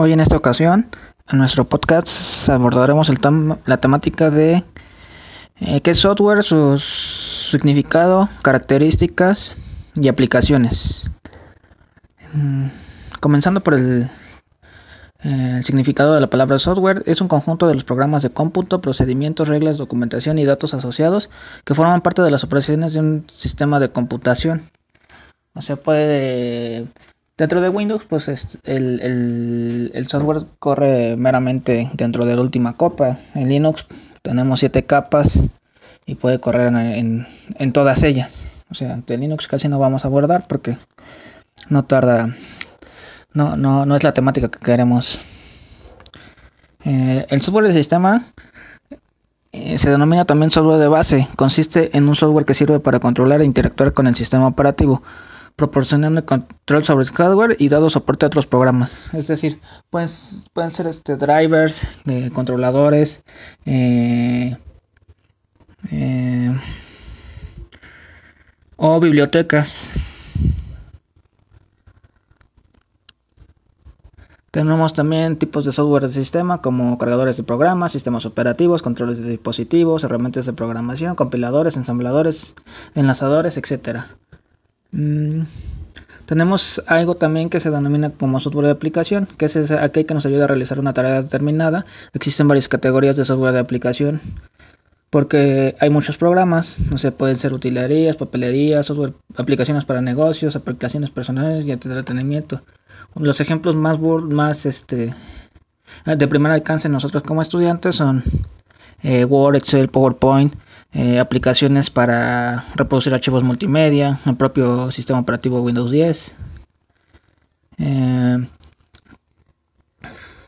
Hoy en esta ocasión, en nuestro podcast abordaremos la temática de eh, qué software, su significado, características y aplicaciones. Mm, comenzando por el, el significado de la palabra software, es un conjunto de los programas de cómputo, procedimientos, reglas, documentación y datos asociados que forman parte de las operaciones de un sistema de computación. O sea, puede Dentro de Windows, pues el, el, software corre meramente dentro de la última capa. En Linux tenemos siete capas y puede correr en, en, todas ellas. O sea, de Linux casi no vamos a abordar porque no tarda, no, no, no es la temática que queremos. Eh, el software del sistema eh, se denomina también software de base. Consiste en un software que sirve para controlar e interactuar con el sistema operativo proporcionando control sobre el hardware y dado soporte a otros programas. Es decir, pueden, pueden ser este, drivers, eh, controladores, eh, eh, o bibliotecas. Tenemos también tipos de software de sistema como cargadores de programas, sistemas operativos, controles de dispositivos, herramientas de programación, compiladores, ensambladores, enlazadores, etcétera. Mm, tenemos algo también que se denomina como software de aplicación, que es aquel que nos ayuda a realizar una tarea determinada. Existen varias categorías de software de aplicación porque hay muchos programas, no sé, pueden ser utilerías, papelerías, software, aplicaciones para negocios, aplicaciones personales y entretenimiento. Los ejemplos más más este de primer alcance nosotros como estudiantes son eh, Word, Excel, PowerPoint, eh, aplicaciones para reproducir archivos multimedia, el propio sistema operativo Windows 10. Eh,